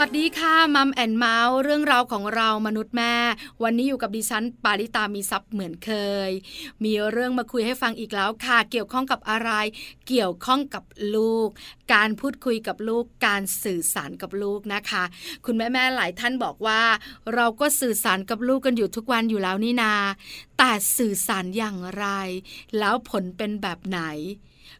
วัสดีค่ะ Mom and Mouth เรื่องราวของเรามนุษย์แม่ วันนี้อยู่กับดิฉันปาลิตามีทรัพย์เหมือนเคย มีเรื่องมาคุยให้ฟังอีกแล้วค่ะ เกี่ยวข้องกับอะไร เกี่ยวข้องกับลูก การพูดคุยกับลูก การสื่อสารกับลูกนะคะ คุณแม่แม่หลายท่านบอกว่า เราก็สื่อสารกับลูกกันอยู่ทุกวันอยู่แล้วนี่นา แต่สื่อสารอย่างไร แล้วผลเป็นแบบไหน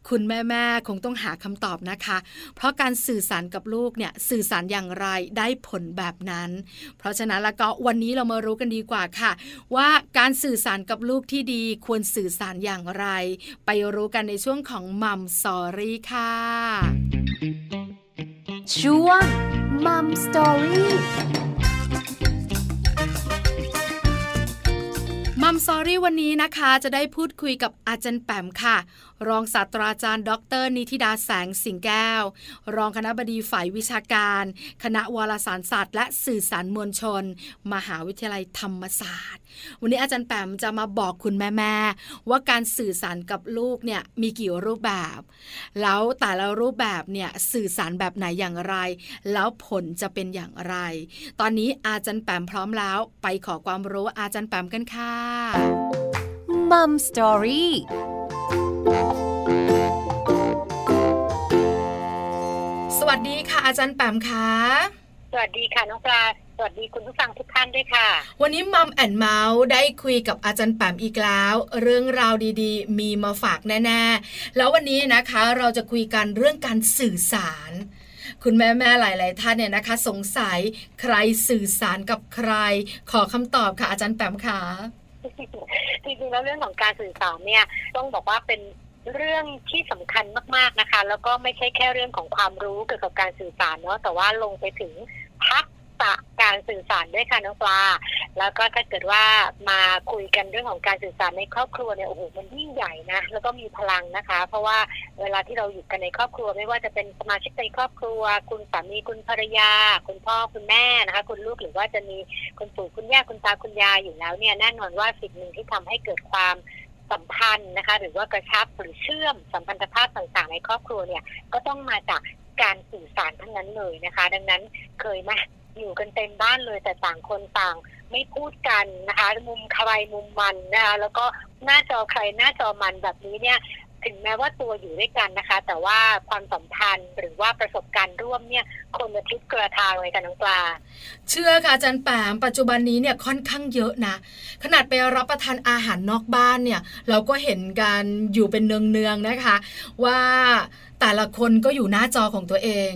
คุณแม่แม่คงต้องหาคำตอบนะคะ เพราะการสื่อสารกับลูกเนี่ยสื่อสารอย่างไรได้ผลแบบนั้น เพราะฉะนั้นแล้วก็วันนี้เรามารู้กันดีกว่าค่ะ ว่าการสื่อสารกับลูกที่ดีควรสื่อสารอย่างไร ไปรู้กันในช่วงของ Mom Story ค่ะช่วง Mom Story มัมซอรี่วันนี้นะคะจะได้พูดคุยกับอาจารย์แปมค่ะ รองศาสตราจารย์ ดร นิติดาแสงสิงแก้ว รองคณะบดีฝ่ายวิชาการ คณะวารสารศาสตร์ และสื่อสารมวลชน มหาวิทยาลัยธรรมศาสตร์ วันนี้อาจารย์แปมจะมาบอกคุณแม่ๆว่าการสื่อสารกับลูกเนี่ยมีกี่รูปแบบ แล้วแต่ละรูปแบบเนี่ยสื่อสารแบบไหนอย่างไร แล้วผลจะเป็นอย่างไร ตอนนี้อาจารย์แปมพร้อมแล้ว ไปขอความรู้อาจารย์แปมกันค่ะ Mom Story สวัสดีค่ะ อาจารย์แปมค่ะสวัสดีค่ะน้องปลาสวัสดีคุณผู้ฟังทุกท่านด้วยค่ะ วันนี้ Mom and Mouth ได้คุยกับอาจารย์แปมอีกแล้ว เรื่องราวดีๆ มีมาฝากแน่ๆ แล้ววันนี้นะคะเราจะคุยกันเรื่องการสื่อสาร คุณแม่แม่หลาย ๆ ท่านเนี่ยนะคะ สงสัยใครสื่อสารกับใคร ขอคำตอบค่ะอาจารย์แปมค่ะ จริงๆแล้วเรื่องของการสื่อสารเนี่ยต้องบอกว่าเป็นเรื่องที่สำคัญมากๆนะคะ แล้วก็ไม่ใช่แค่เรื่องของความรู้เกี่ยวกับการสื่อสารเนาะแต่ว่าลงไปถึงทัก ษะการสื่อสารด้วยค่ะน้องปลา แล้วก็ถ้าเกิดว่ามาคุยกันเรื่องของการสื่อสารในครอบครัวเนี่ยโอ้โหมันยิ่งใหญ่นะแล้วก็มีพลังนะคะ เพราะว่าเวลาที่เราอยู่กันในครอบครัว ไม่ว่าจะเป็นสมาชิกในครอบครัว คุณสามีคุณภรรยา คุณพ่อคุณแม่นะคะ คุณลูกหรือว่าจะมีคุณปู่คุณย่าคุณตาคุณยายอยู่แล้วเนี่ยแน่นอนว่าสิ่งหนึ่งที่ทำให้เกิดความสัมพันธ์นะคะ หรือว่ากระชับหรือเชื่อมสัมพันธภาพต่างๆ ในครอบครัวเนี่ยก็ต้องมาจากการสื่อสารทั้งนั้นเลยนะคะ ดังนั้นเคยไหม อยู่กันเต็มบ้านเลยแต่ต่างคนต่างไม่พูดกันนะคะ มุมใครมุมมันนะคะแล้วก็หน้าจอใครหน้าจอมันแบบนี้เนี่ยถึงแม้ว่าตัวอยู่ด้วยกันนะคะ แต่ว่าความสัมพันธ์หรือว่าประสบการณ์ร่วมเนี่ยคนละทิศกระทางเลยค่ะน้องปลา เชื่อค่ะอาจารย์แปมปัจจุบันนี้เนี่ยค่อนข้างเยอะนะ ขนาดไปรับประทานอาหารนอกบ้านเนี่ย เราก็เห็นกันอยู่เป็นเนืองๆนะคะ ว่า แต่ละคนก็อยู่หน้าจอของตัวเอง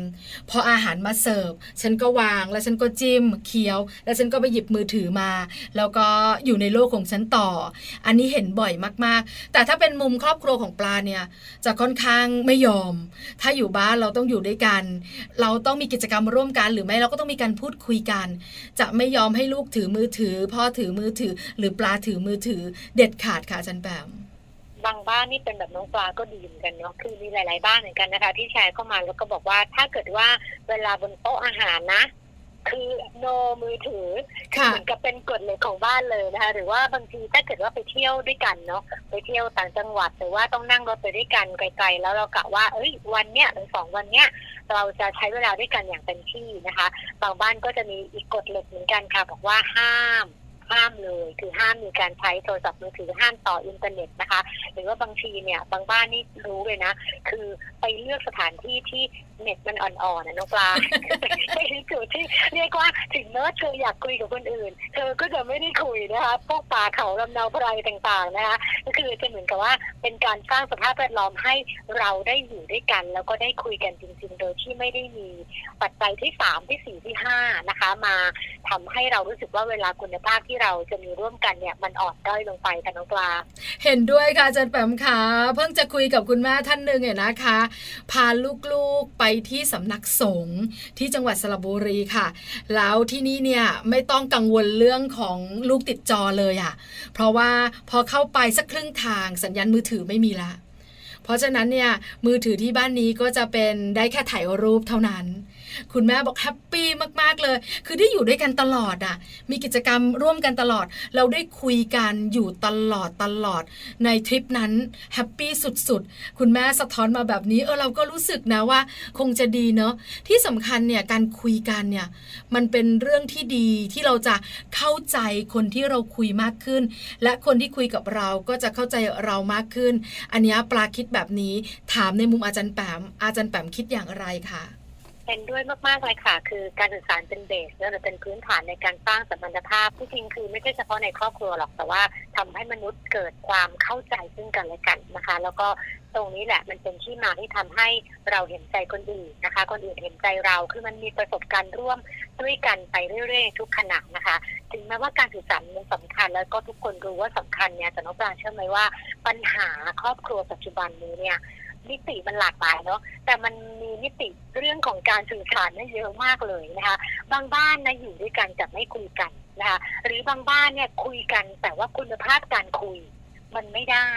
พออาหารมาเสิร์ฟ ฉันก็วางแล้วฉันก็จิ้มเคี้ยว แล้วฉันก็ไปหยิบมือถือมา แล้วก็อยู่ในโลกของฉันต่อ อันนี้เห็นบ่อยมากๆ แต่ถ้าเป็นมุมครอบครัวของปลาเนี่ยจะค่อนข้างไม่ยอม ถ้าอยู่บ้านเราต้องอยู่ด้วยกัน เราต้องมีกิจกรรมร่วมกันหรือไม่เราก็ต้องมีการพูดคุยกัน จะไม่ยอมให้ลูกถือมือถือ พ่อถือมือถือ หรือปลาถือมือถือเด็ดขาดค่ะจันแปม บางบ้านนี่เป็นแบบน้องปลาก็ดีเหมือนกันเนาะคือมีหลาย ๆ บ้านเหมือนกันนะคะ ที่แชร์เข้ามาแล้วก็บอกว่าถ้าเกิดว่าเวลาบนโต๊ะอาหารนะ คือโนมือถือเหมือนกับเป็นกฎเหล็กของบ้านเลยนะคะ หรือว่าบางทีถ้าเกิดว่าไปเที่ยวด้วยกันเนาะไปเที่ยวต่างจังหวัดหรือว่าต้องนั่งรถไปด้วยกันไกล ๆ แล้วเรากะว่าเอ้ยวันเนี้ยหรือสองวันเนี้ยเราจะใช้เวลาด้วยกันอย่างเต็มที่นะคะบางบ้านก็จะมีอีกกฎเหล็กเหมือนกันค่ะ บอกว่าห้าม ห้ามเลย คือห้ามมีการใช้โทรศัพท์มือถือห้ามต่ออินเทอร์เน็ตนะคะ หรือว่าบางทีเนี่ยบางบ้านนี่รู้เลยนะ คือไปเลือกสถานที่ที่เน็ตมันอ่อนๆนะน้องปลาไปที่จุดที่เรียกว่าถึงแม้ว่าเธออยากคุยกับคนอื่น เธอก็จะไม่ได้คุยนะคะพวกป่าเขาลำเนาไพรต่างๆนะคะก็คือจะเหมือนกับว่าเป็นการสร้างสภาพแวดล้อมให้เราได้อยู่ด้วยกัน แล้วก็ได้คุยกันจริง ๆ โดยที่ไม่ได้มีปัจจัยที่สามที่สี่ที่ห้านะคะ มาทำให้เรารู้สึกว่าเวลาคุณภาพที่เราจะมีร่วมกันเนี่ยมันอ่อนด้อยลงไปค่ะน้องปลาเห็นด้วยค่ะอาจารย์แปมค่ะเพิ่งจะคุยกับคุณแม่ท่านหนึ่งเนี่ยนะคะ พาลูกๆไปที่สำนักสงฆ์ที่จังหวัดสระบุรีค่ะ แล้วที่นี่เนี่ยไม่ต้องกังวลเรื่องของลูกติดจอเลยอะ่ะ เพราะว่าพอเข้าไปสักครึ่งทางสัญญาณมือถือไม่มีละ เพราะฉะนั้นเนี่ยมือถือที่บ้านนี้ก็จะเป็นได้แค่ถ่ายรูปเท่านั้น คุณแม่บอกแฮปปี้มากๆเลย คือได้อยู่ด้วยกันตลอดอะ มีกิจกรรมร่วมกันตลอด เราได้คุยกันอยู่ตลอดตลอด ในทริปนั้น happy สุดๆ คุณแม่สะท้อนมาแบบนี้เออเราก็รู้สึกนะว่า คงจะดีเนาะที่สำคัญเนี่ยการคุยกันเนี่ยมันเป็นเรื่องที่ดีที่เราจะเข้าใจคนที่เราคุยมากขึ้น และคนที่คุยกับเราก็จะเข้าใจเรามากขึ้น อันนี้ปลาคิดแบบนี้ถามในมุมอาจารย์แปมอาจารย์แปมคิดอย่างไรคะ เห็นด้วยมากๆเลยค่ะ คือการสื่อสารเป็นเบสแล้วเป็นพื้นฐานในการสร้างสัมพันธภาพที่จริงคือไม่ใช่เฉพาะในครอบครัวหรอกแต่ว่าทำให้มนุษย์เกิดความเข้าใจซึ่งกันและกันนะคะ แล้วก็ตรงนี้แหละมันเป็นที่มาที่ทำให้เราเห็นใจคนอื่นนะคะ คนอื่นเห็นใจเราคือมันมีประสบการณ์ร่วมด้วยกันไปเรื่อยๆ ทุกขณะนะคะ ถึงแม้ว่าการสื่อสารมันสำคัญ แล้วก็ทุกคนรู้ว่าสำคัญเนี่ยแต่น้องปลาเชื่อไหมว่า ปัญหาครอบครัวปัจจุบันนี้เนี่ย มิติมันหลากหลายเนาะแต่มันมีมิติเรื่องของการสื่อสารนี่เยอะมากเลยนะคะบางบ้านนะอยู่ด้วยกันจะไม่คุยกันนะคะหรือบางบ้านเนี่ยคุยกันแต่ว่าคุณภาพการคุยมันไม่ได้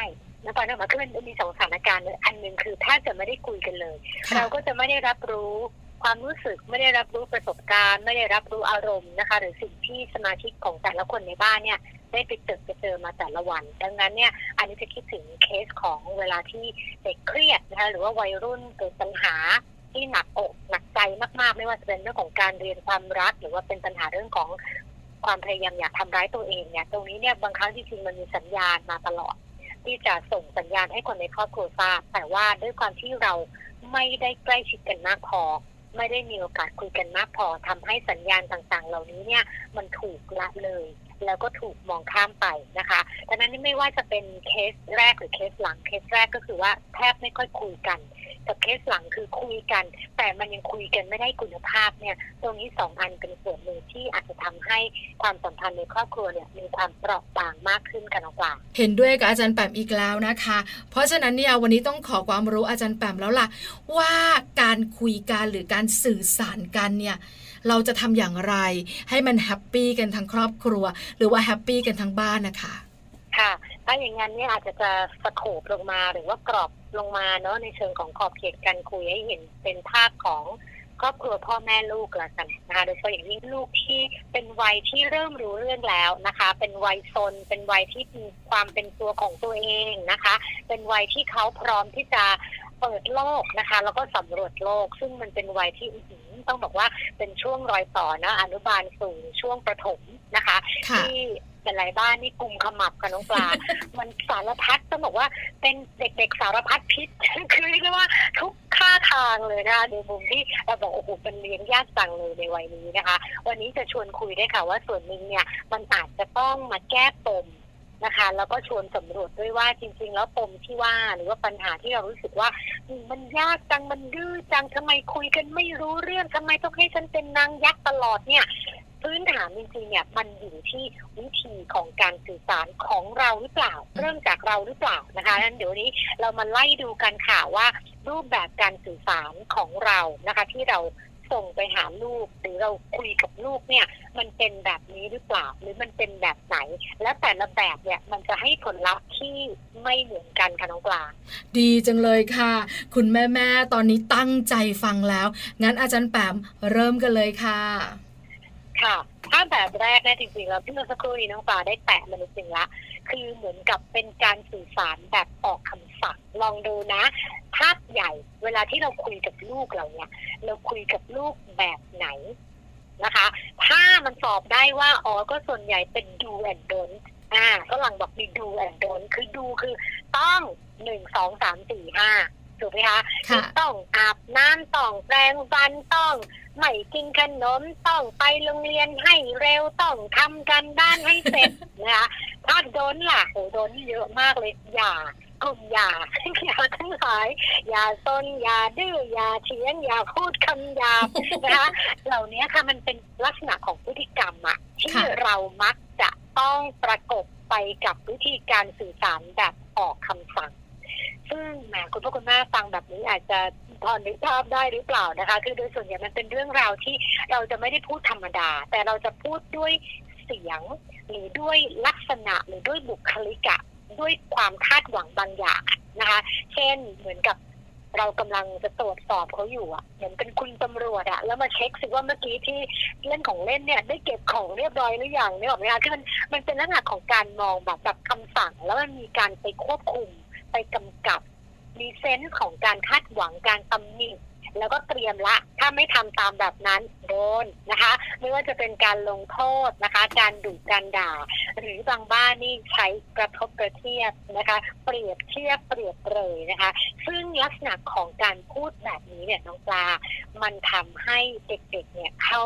นะตอนนั้นมันก็เป็นมีสองสถานการณ์อันหนึ่งคือถ้าจะไม่ได้คุยกันเลย เราก็จะไม่ได้รับรู้ความรู้สึกไม่ได้รับรู้ประสบการณ์ ไม่ได้รับรู้อารมณ์นะคะ หรือสิ่งที่สมาชิกของแต่ละคนในบ้านเนี่ย ได้ไปเจอไปเจอมาแต่ละวัน ดังนั้นเนี่ยอันนี้จะคิดถึงเคสของเวลาที่เด็กเครียดนะคะหรือว่าวัยรุ่นเกิดปัญหาที่หนักอกหนักใจมากๆ ไม่ว่าจะเป็นเรื่องของการเรียนความรัก หรือว่าเป็นปัญหาเรื่องของความพยายามอยากทำร้ายตัวเองเนี่ยตรงนี้เนี่ยบางครั้งที่จริงมันมีสัญญาณมาตลอด ที่จะส่งสัญญาณให้คนในครอบครัวทราบแต่ว่าด้วยความที่เราไม่ได้ใกล้ชิดกันมากพอ ไม่ได้มีโอกาสคุยกันมากพอทำให้สัญญาณต่างๆ เหล่านี้เนี่ยมันถูกละเลย แล้วก็ถูกมองข้ามไปนะคะดังนั้นไม่ว่าจะเป็นเคสแรกหรือเคสหลังเคสแรกก็คือว่าแทบไม่ค่อยคุยกันกับเคสหลังคือคุยกัน แต่มันยังคุยกันไม่ได้คุณภาพเนี่ย ตรงนี้สองอันเป็นส่วนหนึ่งที่อาจจะทำให้ความสัมพันธ์ในครอบครัวเนี่ยมีความเปราะบางมากขึ้นกันกว่า เห็นด้วยกับอาจารย์แปมอีกแล้วนะคะ เพราะฉะนั้นเนี่ยวันนี้ต้องขอความรู้อาจารย์แปมแล้วล่ะ ว่าการคุยกันหรือการสื่อสารกันเนี่ยเราจะทำอย่างไรให้มัน happy กันทั้งครอบครัวหรือว่า happy กันทั้งบ้านนะคะค่ะ ถ้าอย่างนั้นเนี่ยอาจจะจะ scope ลงมาหรือว่ากรอบลงมาเนาะในเชิงของขอบเขตการคุยให้เห็นเป็นภาพของครอบครัวพ่อแม่ลูกละกันนะคะโดยเฉพาะอย่างยิ่งลูกที่เป็นวัยที่เริ่มรู้เรื่องแล้วนะคะ เป็นวัยซนเป็นวัยที่มีความเป็นตัวของตัวเองนะคะ เป็นวัยที่เขาพร้อมที่จะเปิดโลกนะคะ แล้วก็สำรวจโลก ซึ่งมันเป็นวัยที่ ต้องบอกว่าเป็นช่วงรอยต่อนะอนุบาลสู่ช่วงประถมนะคะที่หลายบ้านนี่กลุ่มขมับกับน้องปลา มันสารพัดต้องบอกว่าเป็นเด็กๆสารพัดพิษ คือเรียกว่าทุกค่าทางเลยนะคะในมุมที่เราบอกโอ้โหเป็นเลี้ยงยากจังเลยในวัยนี้นะคะ วันนี้จะชวนคุยได้ค่ะว่าส่วนหนึ่งเนี่ยมันอาจจะต้องมาแก้ปม นะคะ แล้วก็ชวนสำรวจด้วยว่าจริง ๆ แล้วปมที่ว่าหรือว่าปัญหาที่เรารู้สึกว่ามันยากจังมันดื้อจังทำไมคุยกันไม่รู้เรื่องทำไมต้องให้ฉันเป็นนางยักษ์ตลอดเนี่ยพื้นฐานจริงๆเนี่ยมันอยู่ที่วิธีของการสื่อสารของเราหรือเปล่า เริ่มจากเราหรือเปล่านะคะนั้นเดี๋ยวนี้เรามาไล่ดูกันค่ะว่ารูปแบบการสื่อสารของเรานะคะ ที่เรา ส่งไปหาลูกหรือเราคุยกับลูกเนี่ย มันเป็นแบบนี้หรือเปล่าหรือมันเป็นแบบไหน และแต่ละแบบเนี่ยมันจะให้ผลลัพธ์ที่ไม่เหมือนกันค่ะน้องปลาดีจังเลยค่ะ คุณแม่แม่ตอนนี้ตั้งใจฟังแล้ว งั้นอาจารย์แปมเริ่มกันเลยค่ะ ค่ะถ้าแบบแรกเนี่ยจริงๆแล้วที่เมื่อสักครู่นี้น้องปลาได้แตะมันจริงละคือเหมือนกับเป็นการสื่อสารแบบออกคำสั่งลองดูนะ ภาพใหญ่ เวลาที่เราคุยกับลูกเราเนี่ย เราคุยกับลูกแบบไหนนะคะ ถ้ามันตอบได้ว่าอ๋อก็ส่วนใหญ่เป็นดูแอนด์ดนอ่าก็หลังบอกมีดูแอนด์ดนคือดูคือต้องหนึ่งสองสามสี่ห้าถูกไหมคะต้องอาบน้ำต้องแปรงฟันต้องไม่กินขนมต้องไปโรงเรียนให้เร็วต้องทำกันบ้านให้เสร็จนะคะถ้าโดนล่ะโอ้โดนเยอะมากเลยอย่า กลุ่มอย่าอย่าทั้งหลายอย่าซนอย่าดื้ออย่าเถียงอย่าพูดคำหยาบนะคะเหล่านี้ค่ะมันเป็นลักษณะของพฤติกรรมอะที่เรามักจะต้องประกบไปกับวิธีการสื่อสารแบบออกคำสั่ง ซึ่งแหมคุณพ่อคุณแม่ฟังแบบนี้อาจจะพอนึกภาพได้หรือเปล่านะคะ คือโดยส่วนใหญ่มันเป็นเรื่องราวที่เราจะไม่ได้พูดธรรมดา แต่เราจะพูดด้วยเสียง หรือด้วยลักษณะหรือด้วยบุคลิกะ ด้วยความคาดหวังบางอย่างนะคะ เช่นเหมือนกับเรากำลังจะตรวจสอบเขาอยู่อะ เหมือนเป็นคุณตำรวจอะ แล้วมาเช็คสิว่าเมื่อกี้ที่เล่นของเล่นเนี่ย ได้เก็บของเรียบร้อยหรือยังเนี่ยหรอกไหมคะคือมันมันเป็นลักษณะของการมองแบบแบบคำสั่ง แล้วมันมีการไปควบคุมไปกำกับ มีเซนส์ของการคาดหวังการตำหนิ แล้วก็เตรียมละ ถ้าไม่ทำตามแบบนั้นโดนนะคะ ไม่ว่าจะเป็นการลงโทษนะคะ การดุการด่า หรือบางบ้านนี่ใช้กระทบกระเทียบนะคะ เปรียบเทียบเปรียบเลยนะคะ ซึ่งลักษณะของการพูดแบบนี้เนี่ยน้องปลา มันทำให้เด็กๆเนี่ยเขา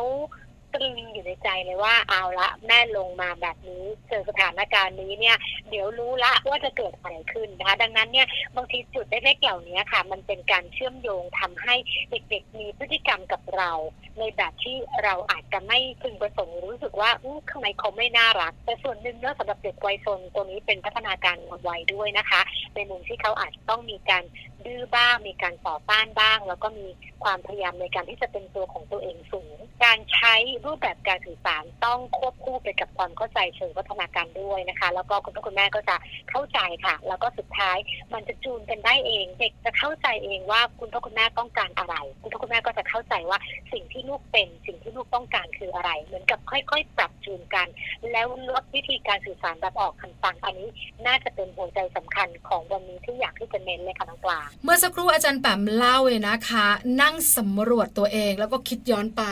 ตรึงอยู่ในใจเลยว่าเอาละแม่ลงมาแบบนี้เจอสถานการณ์นี้เนี่ย เดี๋ยวรู้ละว่าจะเกิดอะไรขึ้นนะคะ ดังนั้นเนี่ยบางทีจุดเล็กๆเหล่านี้ค่ะ มันเป็นการเชื่อมโยงทำให้เด็กๆมีพฤติกรรมกับเรา ในแบบที่เราอาจจะไม่พึงประสงค์รู้สึกว่าอู้ข้างในเขาไม่น่ารัก แต่ส่วนหนึ่งเนื่องสำหรับเด็กวัยซนตัวนี้เป็นพัฒนาการวัยด้วยนะคะ ในมุมที่เขาอาจจะต้องมีการดื้อบ้าง มีการต่อต้านบ้าง แล้วก็มีความพยายามในการที่จะเป็นตัวของตัวเองสูง การใช้รูปแบบการสื่อสารต้องควบคู่ไปกับความเข้าใจเชิงพัฒนาการด้วยนะคะ แล้วก็คุณพ่อคุณแม่ก็จะเข้าใจค่ะ แล้วก็สุดท้ายมันจะจูนกันได้เอง เด็กจะเข้าใจเองว่าคุณพ่อคุณแม่ต้องการอะไร คุณพ่อคุณแม่ก็จะเข้าใจว่าสิ่งที่ลูกเป็นสิ่งที่ลูกต้องการคืออะไร เหมือนกับค่อยๆ ปรับจูนกัน แล้วลดวิธีการสื่อสารแบบออกคำสั่งอันนี้ น่าจะเป็นหัวใจสำคัญของวันนี้ที่อยากที่จะเน้นเลยค่ะน้องปลาเมื่อสักครู่อาจารย์แปมเล่าเลยนะคะ นั่งสำรวจตัวเองแล้วก็คิดย้อนไป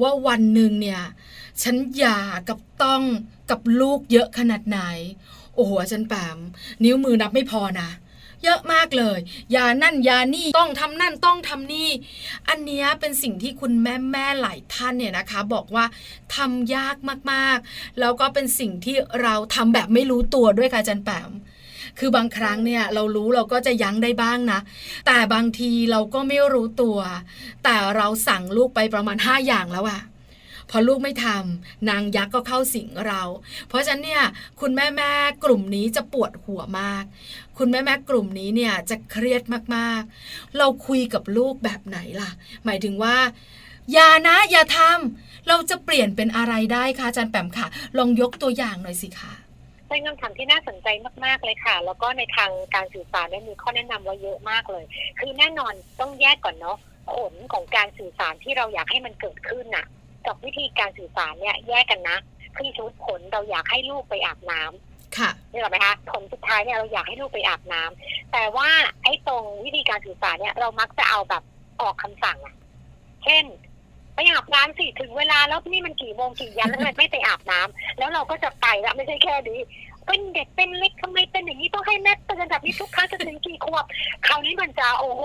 ว่าวันหนึ่งเนี่ยฉันหย่ากับต้องกับลูกเยอะขนาดไหน โอ้โหอาจารย์แปมนิ้วมือนับไม่พอนะเยอะมากเลย ยานั่นยานี่ต้องทำนั่นต้องทำนี่ อันนี้เป็นสิ่งที่คุณแม่แม่หลายท่านเนี่ยนะคะ บอกว่าทำยากมากๆ แล้วก็เป็นสิ่งที่เราทำแบบไม่รู้ตัวด้วยค่ะอาจารย์แปม คือบางครั้งเนี่ยเรารู้เราก็จะยั้งได้บ้างนะ แต่บางทีเราก็ไม่รู้ตัว แต่เราสั่งลูกไปประมาณ 5 อย่างแล้วอะพอลูกไม่ทำนางยักษ์ก็เข้าสิงเรา เพราะฉะนั้นเนี่ยคุณแม่แม่กลุ่มนี้จะปวดหัวมาก คุณแม่แม่กลุ่มนี้เนี่ยจะเครียดมากๆ เราคุยกับลูกแบบไหนล่ะ หมายถึงว่า อย่านะอย่าทำเราจะเปลี่ยนเป็นอะไรได้คะอาจารย์แปมค่ะ ลองยกตัวอย่างหน่อยสิคะ เป็นคำถามที่น่าสนใจมาก ๆ เลยค่ะ แล้วก็ในทางการสื่อสารเนี่ยมีข้อแนะนำไว้เยอะมากเลย คือแน่นอนต้องแยกก่อนเนาะผลของการสื่อสารที่เราอยากให้มันเกิดขึ้นน่ะ กับวิธีการสื่อสารเนี่ยแยกกันนะคือสมมติผลเราอยากให้ลูกไปอาบน้ำค่ะนี่หรอกไหมคะผลสุดท้ายเนี่ยเราอยากให้ลูกไปอาบน้ำแต่ว่าไอ้ตรงวิธีการสื่อสารเนี่ยเรามักจะเอาแบบออกคำสั่งอะเช่น ไปอาบน้ำสิถึงเวลาแล้วนี่มันกี่โมงกี่ยันแล้วทำไมไม่ไปอาบน้ำแล้วเราก็จะไปแล้วไม่ใช่แค่นี้ เป็นเด็กเป็นเล็กทำไมเป็นอย่างนี้ต้องให้แม่เตือนแบบนี้ทุกครั้งจะถึงกี่ขวบคราวนี้มันจะโอ้โห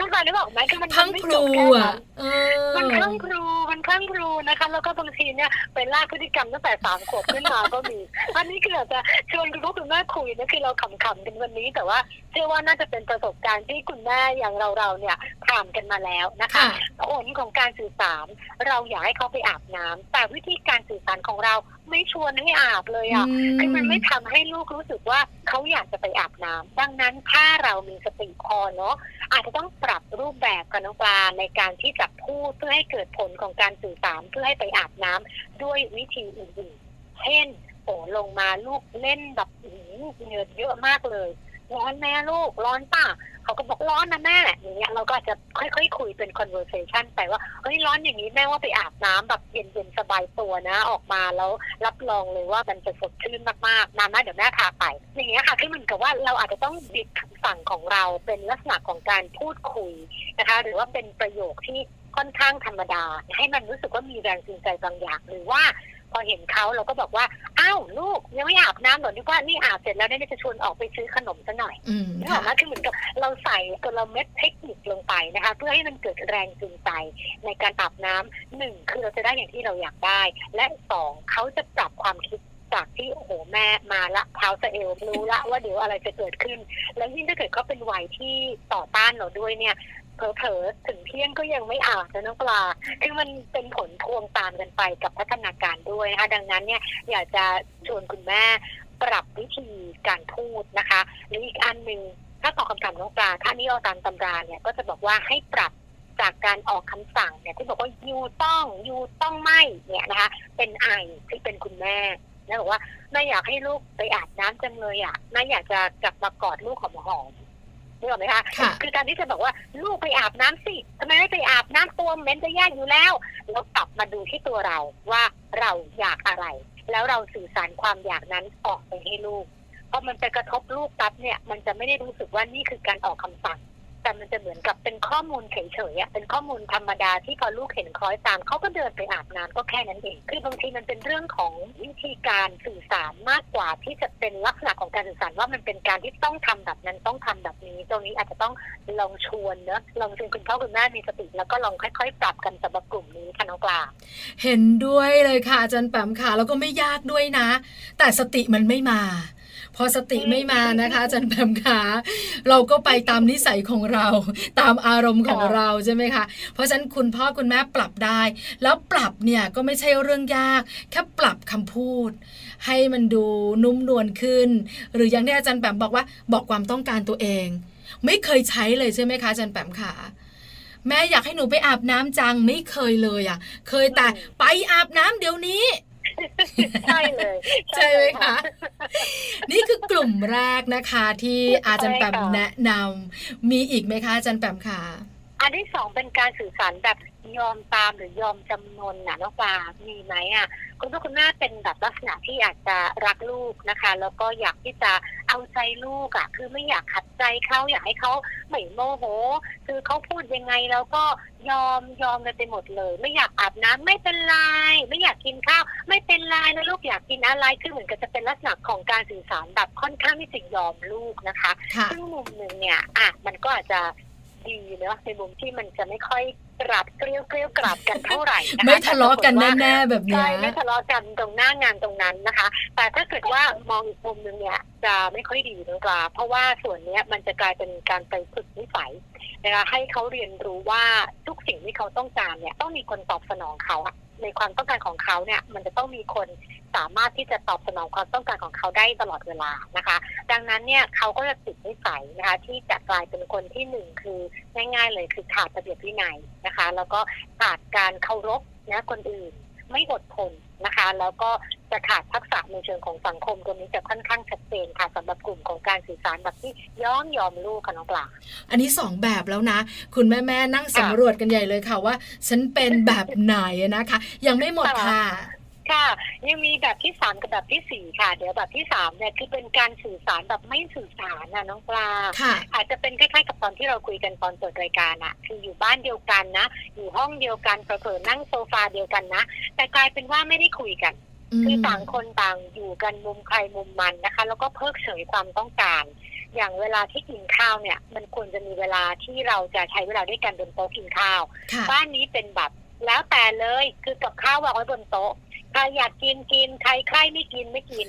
ต้องการได้บอกไหมคือมันพังไม่คจรูบแค่อะนั้นเออมันคลั่งครูมันคลั่งครูนะคะ แล้วก็บางทีเนี่ยไปลากพฤติกรรมตั้งแต่สามขวบขึ้นมาก็มีอันนี้คืออาจจะชวนคุณพ่อคุณแม่คุยนะคือเราขำๆกันวันนี้ แต่ว่าเชื่อว่าน่าจะเป็นประสบการณ์ที่คุณแม่อย่างเราๆเนี่ยผ่านกันมาแล้วนะคะค่ะผลของการสื่อสารเราอยากให้เขาไปอาบน้ำแต่วิธีการสื่อสารของเรา ไม่ชวนให้อาบเลยอะคือมันไม่ทำให้ลูกรู้สึกว่าเขาอยากจะไปอาบน้ำดังนั้นถ้าเรามีสติพอเนาะอาจจะต้องปรับรูปแบบกับน้องปลาในการที่จะพูดเพื่อให้เกิดผลของการสื่อสารเพื่อให้ไปอาบน้ำด้วยวิธีอื่นๆ เช่นโอ้ลงมาลูกเล่นแบบอื้อหือเหงื่อเยอะมากเลย ร้อนแม่ลูกร้อนป่ะเขาก็บอกร้อนนะแม่อย่างเงี้ยเราก็จะค่อยๆคุยเป็น conversation ไปว่าเฮ้ยร้อนอย่างนี้แม่ว่าไปอาบน้ำแบบเย็นๆสบายตัวนะ ออกมาแล้วรับรองเลยว่ามันจะสดชื่นมากๆนานะเดี๋ยวแม่พาไป อย่างเงี้ยค่ะคือเหมือนกับว่าเราอาจจะต้องบิดคำสั่งของเราเป็นลักษณะของการพูดคุยนะคะ หรือว่าเป็นประโยคที่ค่อนข้างธรรมดา ให้มันรู้สึกว่ามีแรงจูงใจบางอย่าง หรือว่า พอเห็นเขาเราก็บอกว่าอ้าวลูกยังไม่อาบน้ำเหรอนึกว่านี่อาบเสร็จแล้วเนี่ยจะชวนออกไปซื้อขนมซะหน่อยอืมนึกอค่ะอกไหมคือเหมือนกับเราใส่กลเม็ดเทคนิคลงไปนะคะ เพื่อให้มันเกิดแรงจูงใจในการอาบน้ำหนึ่งคือเราจะได้อย่างที่เราอยากได้ และสองเขาจะปรับความคิดจากที่โอ้โหแม่มาละเท้าสะเอวรู้ละว่าเดี๋ยวอะไรจะเกิดขึ้น แล้วยิ่งถ้าเกิดเขาเป็นวัยที่ต่อต้านเราด้วยเนี่ย เผลอๆถึงเที่ยงก็ยังไม่อาบนะน้องปลา คือมันเป็นผลพวงตามกันไปกับพัฒนาการด้วยนะคะ ดังนั้นเนี่ยอยากจะชวนคุณแม่ปรับวิธีการพูดนะคะหรืออีกอันหนึ่งถ้าตอบคำถามน้องปลาถ้านี่เอาตามตำราเนี่ยก็จะบอกว่าให้ปรับจากการออกคำสั่งเนี่ยที่บอกว่ายูต้องยูต้องไม่เนี่ยนะคะ เป็นไอที่เป็นคุณแม่แล้วบอกว่าแม่อยากให้ลูกไปอาบน้ำจังเลยอะแม่อยากจะกลับมากอดลูกหอม นึกออกไหมคะค่ะ คือการที่จะบอกว่าลูกไปอาบน้ำสิทำไมไม่ไปอาบน้ำตัวเหม็นจะแย่อยู่แล้วเรากลับมาดูที่ตัวเราว่าเราอยากอะไร แล้วเราสื่อสารความอยากนั้นออกไปให้ลูกพอมันไปกระทบลูกปั๊บเนี่ย มันจะไม่ได้รู้สึกว่านี่คือการออกคำสั่ง แต่มันจะเหมือนกับเป็นข้อมูลเฉยๆเป็นข้อมูลธรรมดาที่พอลูกเห็นคล้อยตามเขาก็เดินไปอาบน้ำก็แค่นั้นเอง คือบางทีมันเป็นเรื่องของวิธีการสื่อสารมากกว่าที่จะเป็นลักษณะของการสื่อสารว่ามันเป็นการที่ต้องทำแบบนั้นต้องทำแบบนี้ ตรงนี้อาจจะต้องลองชวนเนอะลองชวนคุณพ่อคุณแม่มีสติแล้วก็ลองค่อยๆปรับกันสำหรับกลุ่มนี้ค่ะน้องปลาเห็นด้วยเลยค่ะอาจารย์แปมค่ะแล้วก็ไม่ยากด้วยนะ แต่สติมันไม่มา พอสติไม่มานะคะอาจารย์แปมค่ะเราก็ไปตามนิสัยของเราตามอารมณ์ของค่ะเราใช่ไหมคะ เพราะฉะนั้นคุณพ่อคุณแม่ปรับได้ แล้วปรับเนี่ยก็ไม่ใช่เรื่องยาก แค่ปรับคำพูด ให้มันดูนุ่มนวลขึ้น หรืออย่างที่อาจารย์แปมบอกว่าบอกความต้องการตัวเอง ไม่เคยใช้เลยใช่ไหมคะอาจารย์แปมค่ะแม่อยากให้หนูไปอาบน้ำจังไม่เคยเลยอะ เคยแต่ไปอาบน้ำเดี๋ยวนี้ ใช่เลยใช่ไหมคะนี่คือกลุ่มแรกนะคะ ที่อาจารย์แปมใช่ค่ะแนะนำมีอีกไหมคะอาจารย์แปมค่ะ อันที่สองเป็นการสื่อสารแบบยอมตามหรือยอมจำนนน่ะน้องปลามีไหมอะคุณพ่อคุณแม่เป็นแบบลักษณะที่อาจจะรักลูกนะคะ แล้วก็อยากที่จะเอาใจลูกอะ คือไม่อยากขัดใจเขาอยากให้เขาไม่โมโห คือเขาพูดยังไงแล้วก็ยอมยอมกันไปหมดเลย ไม่อยากอาบน้ำไม่เป็นไรไม่อยากกินข้าว ไม่เป็นไรนะลูกอยากกินอะไรคือเหมือนกับจะเป็นลักษณะของการสื่อสารแบบค่อนข้างที่จะยอมลูกนะคะค่ะซึ่งมุมหนึ่งเนี่ยอะมันก็อาจจะ ดีเนอะในมุมที่มันจะไม่ค่อยกราบเกลียวเกลียวกราบกันเท่าไหร่นะคะไม่ทะเลาะกันแต่ปรฏว่าแน่ๆแบบเนี้ใช่ยไม่ทะเลาะกันตรงหน้างานตรงนั้นนะคะ แต่ถ้าเกิดว่ามองอีกมุมหนึ่งเนี่ยจะไม่ค่อยดีน้องปลาเพราะว่าส่วนเนี้ยมันจะกลายเป็นการไปฝึกนิสัยนะคะให้เขาเรียนรู้ว่าทุกสิ่งที่เขาต้องการเนี่ยต้องมีคนตอบสนองเขาอะในความต้องการของเขาเนี่ยมันจะต้องมีคน สามารถที่จะตอบสนองความต้องการของเขาได้ตลอดเวลานะคะ ดังนั้นเนี่ยเขาก็จะติดนิสัยนะคะที่จะกลายเป็นคนที่หนึ่งคือง่าย ๆ เลยคือขาดระเบียบวินัยนะคะ แล้วก็ขาดการเคารพนะคนอื่นไม่อดทนนะคะ แล้วก็จะขาดทักษะในเชิงของสังคมตัวนี้จะค่อนข้างชัดเจนค่ะสำหรับกลุ่มของการสื่อสารแบบที่ย้อมยอมลูกค่ะน้องปลาอันนี้สองแบบแล้วนะ คุณแม่แม่ๆนั่งสำรวจกันใหญ่เลยค่ะว่า ฉันเป็นแบบไหนนะคะ ยังไม่หมดค่ะ ค่ะ ยังมีแบบที่สามกับแบบที่สี่ค่ะ เดี๋ยวแบบที่สามเนี่ยคือเป็นการสื่อสารแบบไม่สื่อสารนะน้องปลา ค่ะอาจจะเป็นคล้ายๆกับตอนที่เราคุยกันตอนเปิดรายการอะคืออยู่บ้านเดียวกันนะ อยู่ห้องเดียวกันเผลอๆนั่งโซฟาเดียวกันนะ แต่กลายเป็นว่าไม่ได้คุยกัน คือต่างคนต่างอยู่กันมุมใครมุมมันนะคะ แล้วก็เพิกเฉยความต้องการ อย่างเวลาที่กินข้าวเนี่ย มันควรจะมีเวลาที่เราจะใช้เวลาด้วยกันบนโต๊ะกินข้าว ค่ะบ้านนี้เป็นแบบแล้วแต่เลยคือกับข้าววางไว้บนโต๊ะ ใครอยากกินกินใครใครไม่กินไม่กิน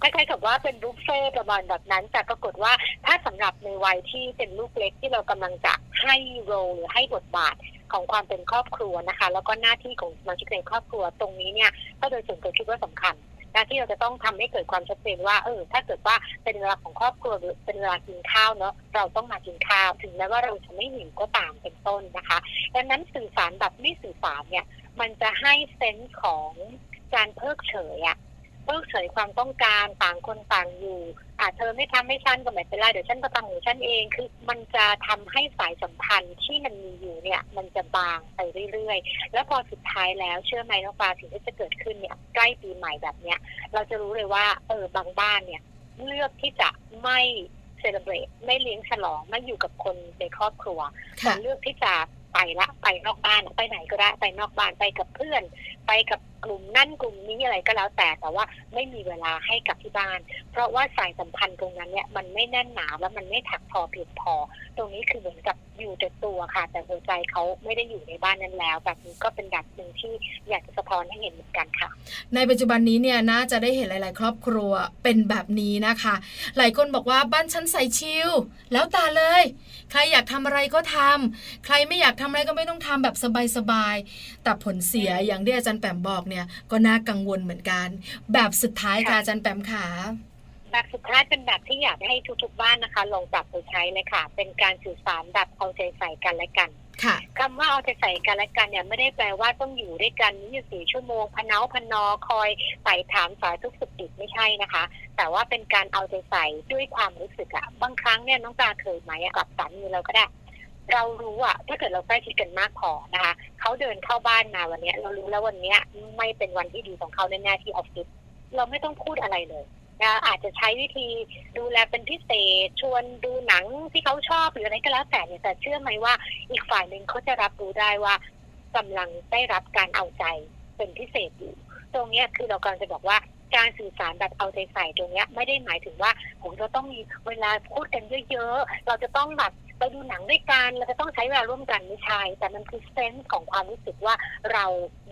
คล้ายๆกับว่าเป็นบุฟเฟ่ต์ประมาณแบบนั้น แต่ปรากฏว่าถ้าสำหรับในวัยที่เป็นลูกเล็กที่เรากำลังจะให้โรลหรือให้บทบาทของความเป็นครอบครัวนะคะ แล้วก็หน้าที่ของสมาชิกในครอบครัวตรงนี้เนี่ยก็โดยส่วนตัวคิดว่าสำคัญหน้าที่เราจะต้องทำให้เกิดความชัดเจนว่าเออถ้าเกิดว่าเป็นเวลาของครอบครัวหรือเป็นเวลากินข้าวเนาะเราต้องมากินข้าวถึงแม้ว่าเราจะไม่หิวก็ตามเป็นต้นนะคะดังนั้นสื่อสารแบบไม่สื่อสารเนี่ย มันจะให้เซนส์ของ การเพิกเฉยอะเพิกเฉยความต้องการต่างคนต่างอยู่อะเธอไม่ทำให้ฉันก็ไม่เป็นไรเดี๋ยวฉันก็ทำของฉันเองคือมันจะทำให้สายสัมพันธ์ที่มันมีอยู่เนี่ย มันจะบางไปเรื่อยๆ แล้วพอสุดท้ายแล้วเชื่อไหมน้องปลาสิ่งที่จะเกิดขึ้นเนี่ยใกล้ปีใหม่แบบเนี้ยเราจะรู้เลยว่าเออบางบ้านเนี่ยเลือกที่จะไม่เซเลบรตไม่เลี้ยงฉลองไม่อยู่กับคนในครอบครัวแต่ค่ะเลือกที่จะ ไปละไปนอกบ้านไปไหนก็ได้ไปนอกบ้านไปกับเพื่อน ไปกับกลุ่มนั่นกลุ่มนี้อะไรก็แล้วแต่แต่ว่าไม่มีเวลาให้กับที่บ้าน เพราะว่าสายสัมพันธ์ตรงนั้นเนี่ยมันไม่แน่นหนาและมันไม่ถักพอเพียงพอ ตรงนี้คือเหมือนกับอยู่แต่ตัวค่ะ แต่หัวใจเขาไม่ได้อยู่ในบ้านนั้นแล้ว แบบนี้ก็เป็นแบบหนึ่งที่อยากจะสะท้อนให้เห็นเหมือนกันค่ะ ในปัจจุบันนี้เนี่ยน่าจะได้เห็นหลาย ๆ ครอบครัวเป็นแบบนี้นะคะ หลายคนบอกว่าบ้านฉันใส่ชิลแล้วแต่เลย ใครอยากทำอะไรก็ทำใครไม่อยากทำอะไรก็ไม่ต้องทำแบบสบายๆแต่ผลเสียอย่างที่อาจารย์แปมบอกเนี่ยก็น่ากังวลเหมือนกัน แบบสุดท้ายค่ะค่ะอาจารย์แปมขาแบบสุดท้ายเป็นแบบที่อยากให้ทุกๆบ้านนะคะ ลองปรับไปใช้เลยค่ะ เป็นการสื่อสารแบบเอาใจใส่กันและกันค่ะคำว่าเอาใจใส่กันและกันเนี่ยไม่ได้แปลว่าต้องอยู่ด้วยกัน24ชั่วโมงพะเนาพะนอคอยใส่ถามสายทุกสุขดิบไม่ใช่นะคะ แต่ว่าเป็นการเอาใจใส่ด้วยความรู้สึกอะบางครั้งเนี่ยน้องตาเคยไหมอะกับสามีเราก็ได้ เรารู้อะถ้าเกิดเราใกล้ชิดกันมากพอนะคะเขาเดินเข้าบ้านมาวันเนี้ยเรารู้แล้ววันเนี้ยไม่เป็นวันที่ดีของเขาแน่ๆที่ออฟฟิศเราไม่ต้องพูดอะไรเลยนะอาจจะใช้วิธีดูแลเป็นพิเศษ ชวนดูหนังที่เขาชอบหรืออะไรก็แล้วแต่เนี่ยแต่เชื่อไหมว่าอีกฝ่ายหนึ่งเขาจะรับรู้ได้ว่ากำลังได้รับการเอาใจเป็นพิเศษอยู่ตรงเนี้ยคือเรากำลังจะบอกว่าการสื่อสารแบบเอาใจใส่ตรงเนี้ยไม่ได้หมายถึงว่าผมเราต้องมีเวลาพูดกันเยอะๆ เราจะต้องแบบ ไปดูหนังด้วยกันเราจะต้องใช้เวลาร่วมกันไม่ใช่แต่มันคือเซนส์ของความรู้สึกว่าเรา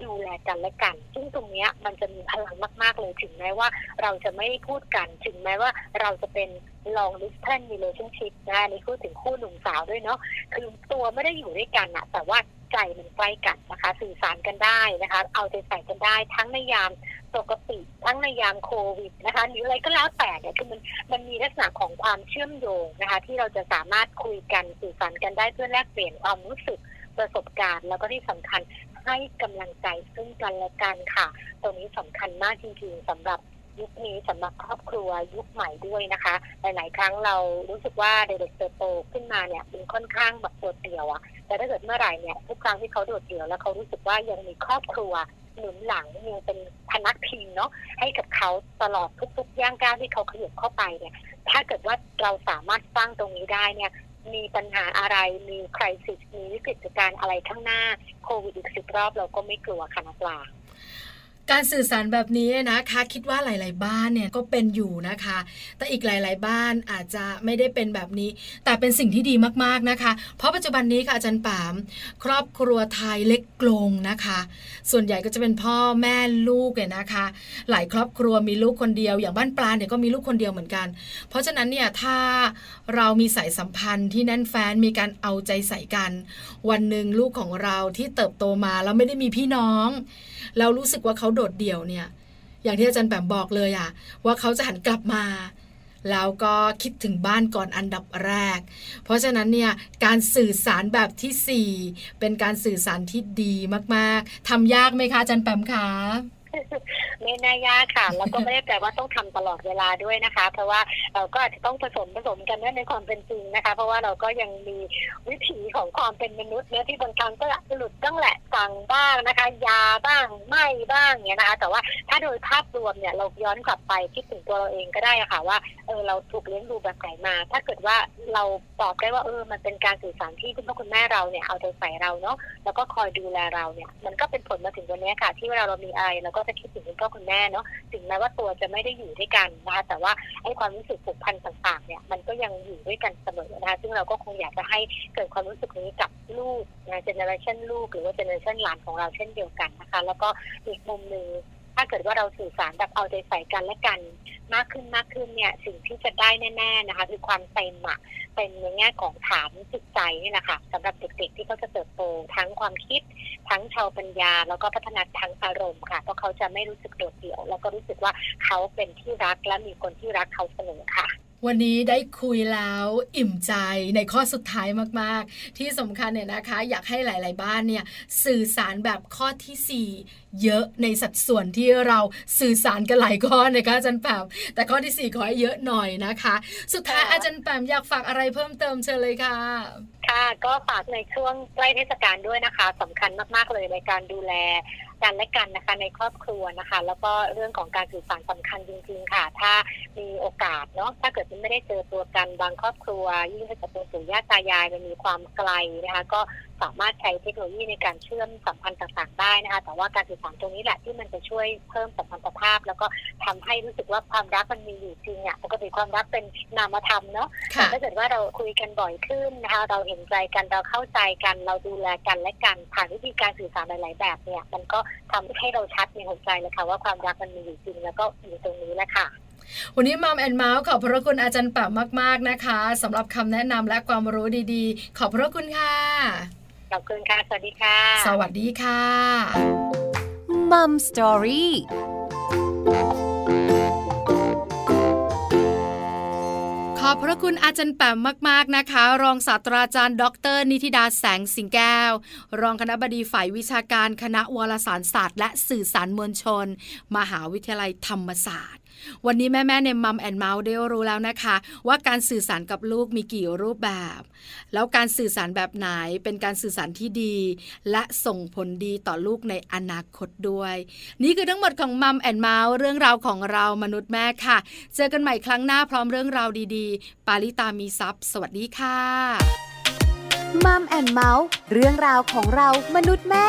ดูแลกันและกัน ซึ่งตรงเนี้ยมันจะมีพลังมาก ๆ เลยถึงแม้ว่าเราจะไม่พูดกัน ถึงแม้ว่าเราจะเป็น long distance relationship นะนี่พูดถึงคู่หนุ่มสาวด้วยเนาะคือตัวไม่ได้อยู่ด้วยกันอะแต่ว่า ใจมันใกล้กันนะคะ สื่อสารกันได้นะคะ เอาใจใส่กันได้ ทั้งในยามปกติทั้งในยามโควิดนะคะหรืออะไรก็แล้วแต่เนี่ยคือมันมันมีลักษณะของความเชื่อมโยงนะคะ ที่เราจะสามารถคุยกันสื่อสารกันได้เพื่อแลกเปลี่ยนความรู้สึกประสบการณ์ แล้วก็ที่สำคัญให้กำลังใจซึ่งกันและกันค่ะ ตรงนี้สำคัญมากจริงๆสำหรับ ยุคนี้สำหรับครอบครัวยุคใหม่ด้วยนะคะ หลาย ๆ ครั้งเรารู้สึกว่าเด็กๆเติบโตขึ้นมาเนี่ยเป็นค่อนข้างแบบโดดเดี่ยวอะแต่ถ้าเกิดเมื่อไหร่เนี่ยทุกครั้งที่เขาโดดเดี่ยวแล้วเขารู้สึกว่ายังมีครอบครัวหนุนหลังยังเป็นพนักพิงเนาะให้กับเขาตลอดทุก ๆ ย่างก้าวที่เขาขยับเข้าไปเนี่ย ถ้าเกิดว่าเราสามารถสร้างตรงนี้ได้เนี่ยมีปัญหาอะไร มีใครสิทธิ์มีวิกฤตการณ์อะไรข้างหน้า โควิดอีกสิบรอบเราก็ไม่กลัวค่ะนักลา การสื่อสารแบบนี้นะคะคิดว่าหลาย ๆ บ้านเนี่ยก็เป็นอยู่นะคะ แต่อีกหลาย ๆ บ้านอาจจะไม่ได้เป็นแบบนี้ แต่เป็นสิ่งที่ดีมาก ๆ นะคะ เพราะปัจจุบันนี้ค่ะอาจารย์ปาม ครอบครัวไทยเล็กกลงนะคะ ส่วนใหญ่ก็จะเป็นพ่อแม่ลูกเนี่ยนะคะ หลายครอบครัวมีลูกคนเดียว อย่างบ้านปลาเนี่ยก็มีลูกคนเดียวเหมือนกัน เพราะฉะนั้นเนี่ยถ้าเรามีสายสัมพันธ์ที่แน่นแฟ้นมีการเอาใจใส่กัน วันหนึ่งลูกของเราที่เติบโตมาแล้วไม่ได้มีพี่น้อง เรารู้สึกว่าเขาโดดเดี่ยวเนี่ย อย่างที่อาจารย์แปมบอกเลยอะว่าเขาจะหันกลับมาแล้วก็คิดถึงบ้านก่อนอันดับแรก เพราะฉะนั้นเนี่ยการสื่อสารแบบที่ 4 เป็นการสื่อสารที่ดีมาก ๆทำยากไหมคะอาจารย์แปมคะ ไม่น่ายากค่ะ แล้วก็ไม่ได้แปลว่าต้องทำตลอดเวลาด้วยนะคะ เพราะว่าเราก็อาจจะต้องผสมผสมกันในความเป็นจริงนะคะ เพราะว่าเราก็ยังมีวิถีของความเป็นมนุษย์เนื้อที่บางครั้งก็หลุดต้งแหละสั่งบ้างนะคะ ยาบ้างไม่บ้างเนี่ยนะคะ แต่ว่าถ้าโดยภาพรวมเนี่ยเราย้อนกลับไปคิดถึงตัวเราเองก็ได้ค่ะว่าเออเราถูกเลี้ยงดูแบบไหนมา ถ้าเกิดว่าเราตอบได้ว่าเออมันเป็นการสื่อสารที่คุณพ่อคุณแม่เราเนี่ยเอาใจใส่เราเนาะแล้วก็คอยดูแลเราเนี่ย มันก็เป็นผลมาถึงวันนี้ค่ะ ที่เวลาเรามีอะไรเราก็จะคิดถึงคุณพ่อคุณแม่เนาะถึงแม้ว่าตัวจะไม่ได้อยู่ด้วยกันนะคะแต่ว่าไอ้ความรู้สึกผูกพันต่างๆเนี่ยมันก็ยังอยู่ด้วยกันเสมอนะคะซึ่งเราก็คงอยากจะให้เกิดความรู้สึกนี้กับลูกนะ generation ลูกหรือว่า generation หลานของเราเช่นเดียวกันนะคะ แล้วก็อีกมุมหนึ่งถ้าเกิดว่าเราสื่อสารแบบเอาใจใส่กันและกันมากขึ้นมากขึ้นเนี่ยสิ่งที่จะได้แน่ๆนะคะ คือความเต็มอะเป็นในแง่ของฐานจิตใจนี่แหละค่ะสำหรับเด็กๆที่เขาจะเติบโตทั้งความคิด ทั้งชาวปัญญา แล้วก็พัฒนาทางอารมณ์ค่ะเพราะเขาจะไม่รู้สึกโดดเดี่ยว แล้วก็รู้สึกว่าเขาเป็นที่รักและมีคนที่รักเขาเสมอค่ะวันนี้ได้คุยแล้วอิ่มใจในข้อสุดท้ายมาก ๆ ที่สำคัญเนี่ยนะคะ อยากให้หลาย ๆ บ้านเนี่ยสื่อสารแบบข้อที่ 4เยอะในสัดส่วนที่เราสื่อสารกันหลายข้อนะคะอาจารย์แปมแต่ข้อที่ 4 ขอให้เยอะหน่อยนะคะ สุดท้ายอาจารย์แปมอยากฝากอะไรเพิ่มเติมเชิญเลยค่ะ ค่ะ ก็ฝากในช่วงใกล้เทศกาลด้วยนะคะสำคัญมากๆเลยในการดูแลกันและกันนะคะในครอบครัวนะคะ แล้วก็เรื่องของการสื่อสารสำคัญจริง ๆ ค่ะ ถ้ามีโอกาสเนาะถ้าเกิดไม่ได้เจอตัวกันบางครอบครัว ยิ่งถ้าจะเป็นปู่ย่าตายายมันมีความไกลนะคะ ก็สามารถใช้เทคโนโลยีในการเชื่อมสัมพันธ์ต่างๆได้นะคะ แต่ว่าการสื่อสารตรงนี้แหละที่มันจะช่วยเพิ่มสัมพันธภาพ แล้วก็ทำให้รู้สึกว่าความรักมันมีอยู่จริงอะปกติความรักเป็นนามธรรมเนาะแต่ถ้าเกิดว่าเราคุยกันบ่อยขึ้นนะคะเราเห็นใจกันเราเข้าใจกัน เราดูแลกันและกันผ่านวิธีการสื่อสารหลาย ๆ แบบเนี่ย มันก็ทำให้เราชัดในหัวใจเลยค่ะว่าความรักมันมีอยู่จริง แล้วก็อยู่ตรงนี้แหละค่ะวันนี้มัมแอนเมาส์ขอบพระคุณอาจารย์ปะมาก ๆ นะคะสำหรับคำแนะนำและความรู้ดีๆ ขอบพระคุณค่ะขอบคุณค่ะ สวัสดีค่ะ สวัสดีค่ะ Mom Story ขอบพระคุณอาจารย์แปมมาก ๆ นะคะ รองศาสตราจารย์ ดร นิติดาแสงสิงแก้ว รองคณบดีฝ่ายวิชาการคณะวารสารศาสตร์ และสื่อสารมวลชน มหาวิทยาลัยธรรมศาสตร์ วันนี้แม่ๆใน Mom and Mouth ได้รู้แล้วนะคะ ว่าการสื่อสารกับลูกมีกี่รูปแบบ แล้วการสื่อสารแบบไหนเป็นการสื่อสารที่ดี และส่งผลดีต่อลูกในอนาคตด้วย นี่คือทั้งหมดของ Mom and Mouth เรื่องราวของเรามนุษย์แม่ค่ะ เจอกันใหม่ครั้งหน้าพร้อมเรื่องราวดีๆ ปาลิตามีทรัพย์สวัสดีค่ะ Mom and Mouth เรื่องราวของเรามนุษย์แม่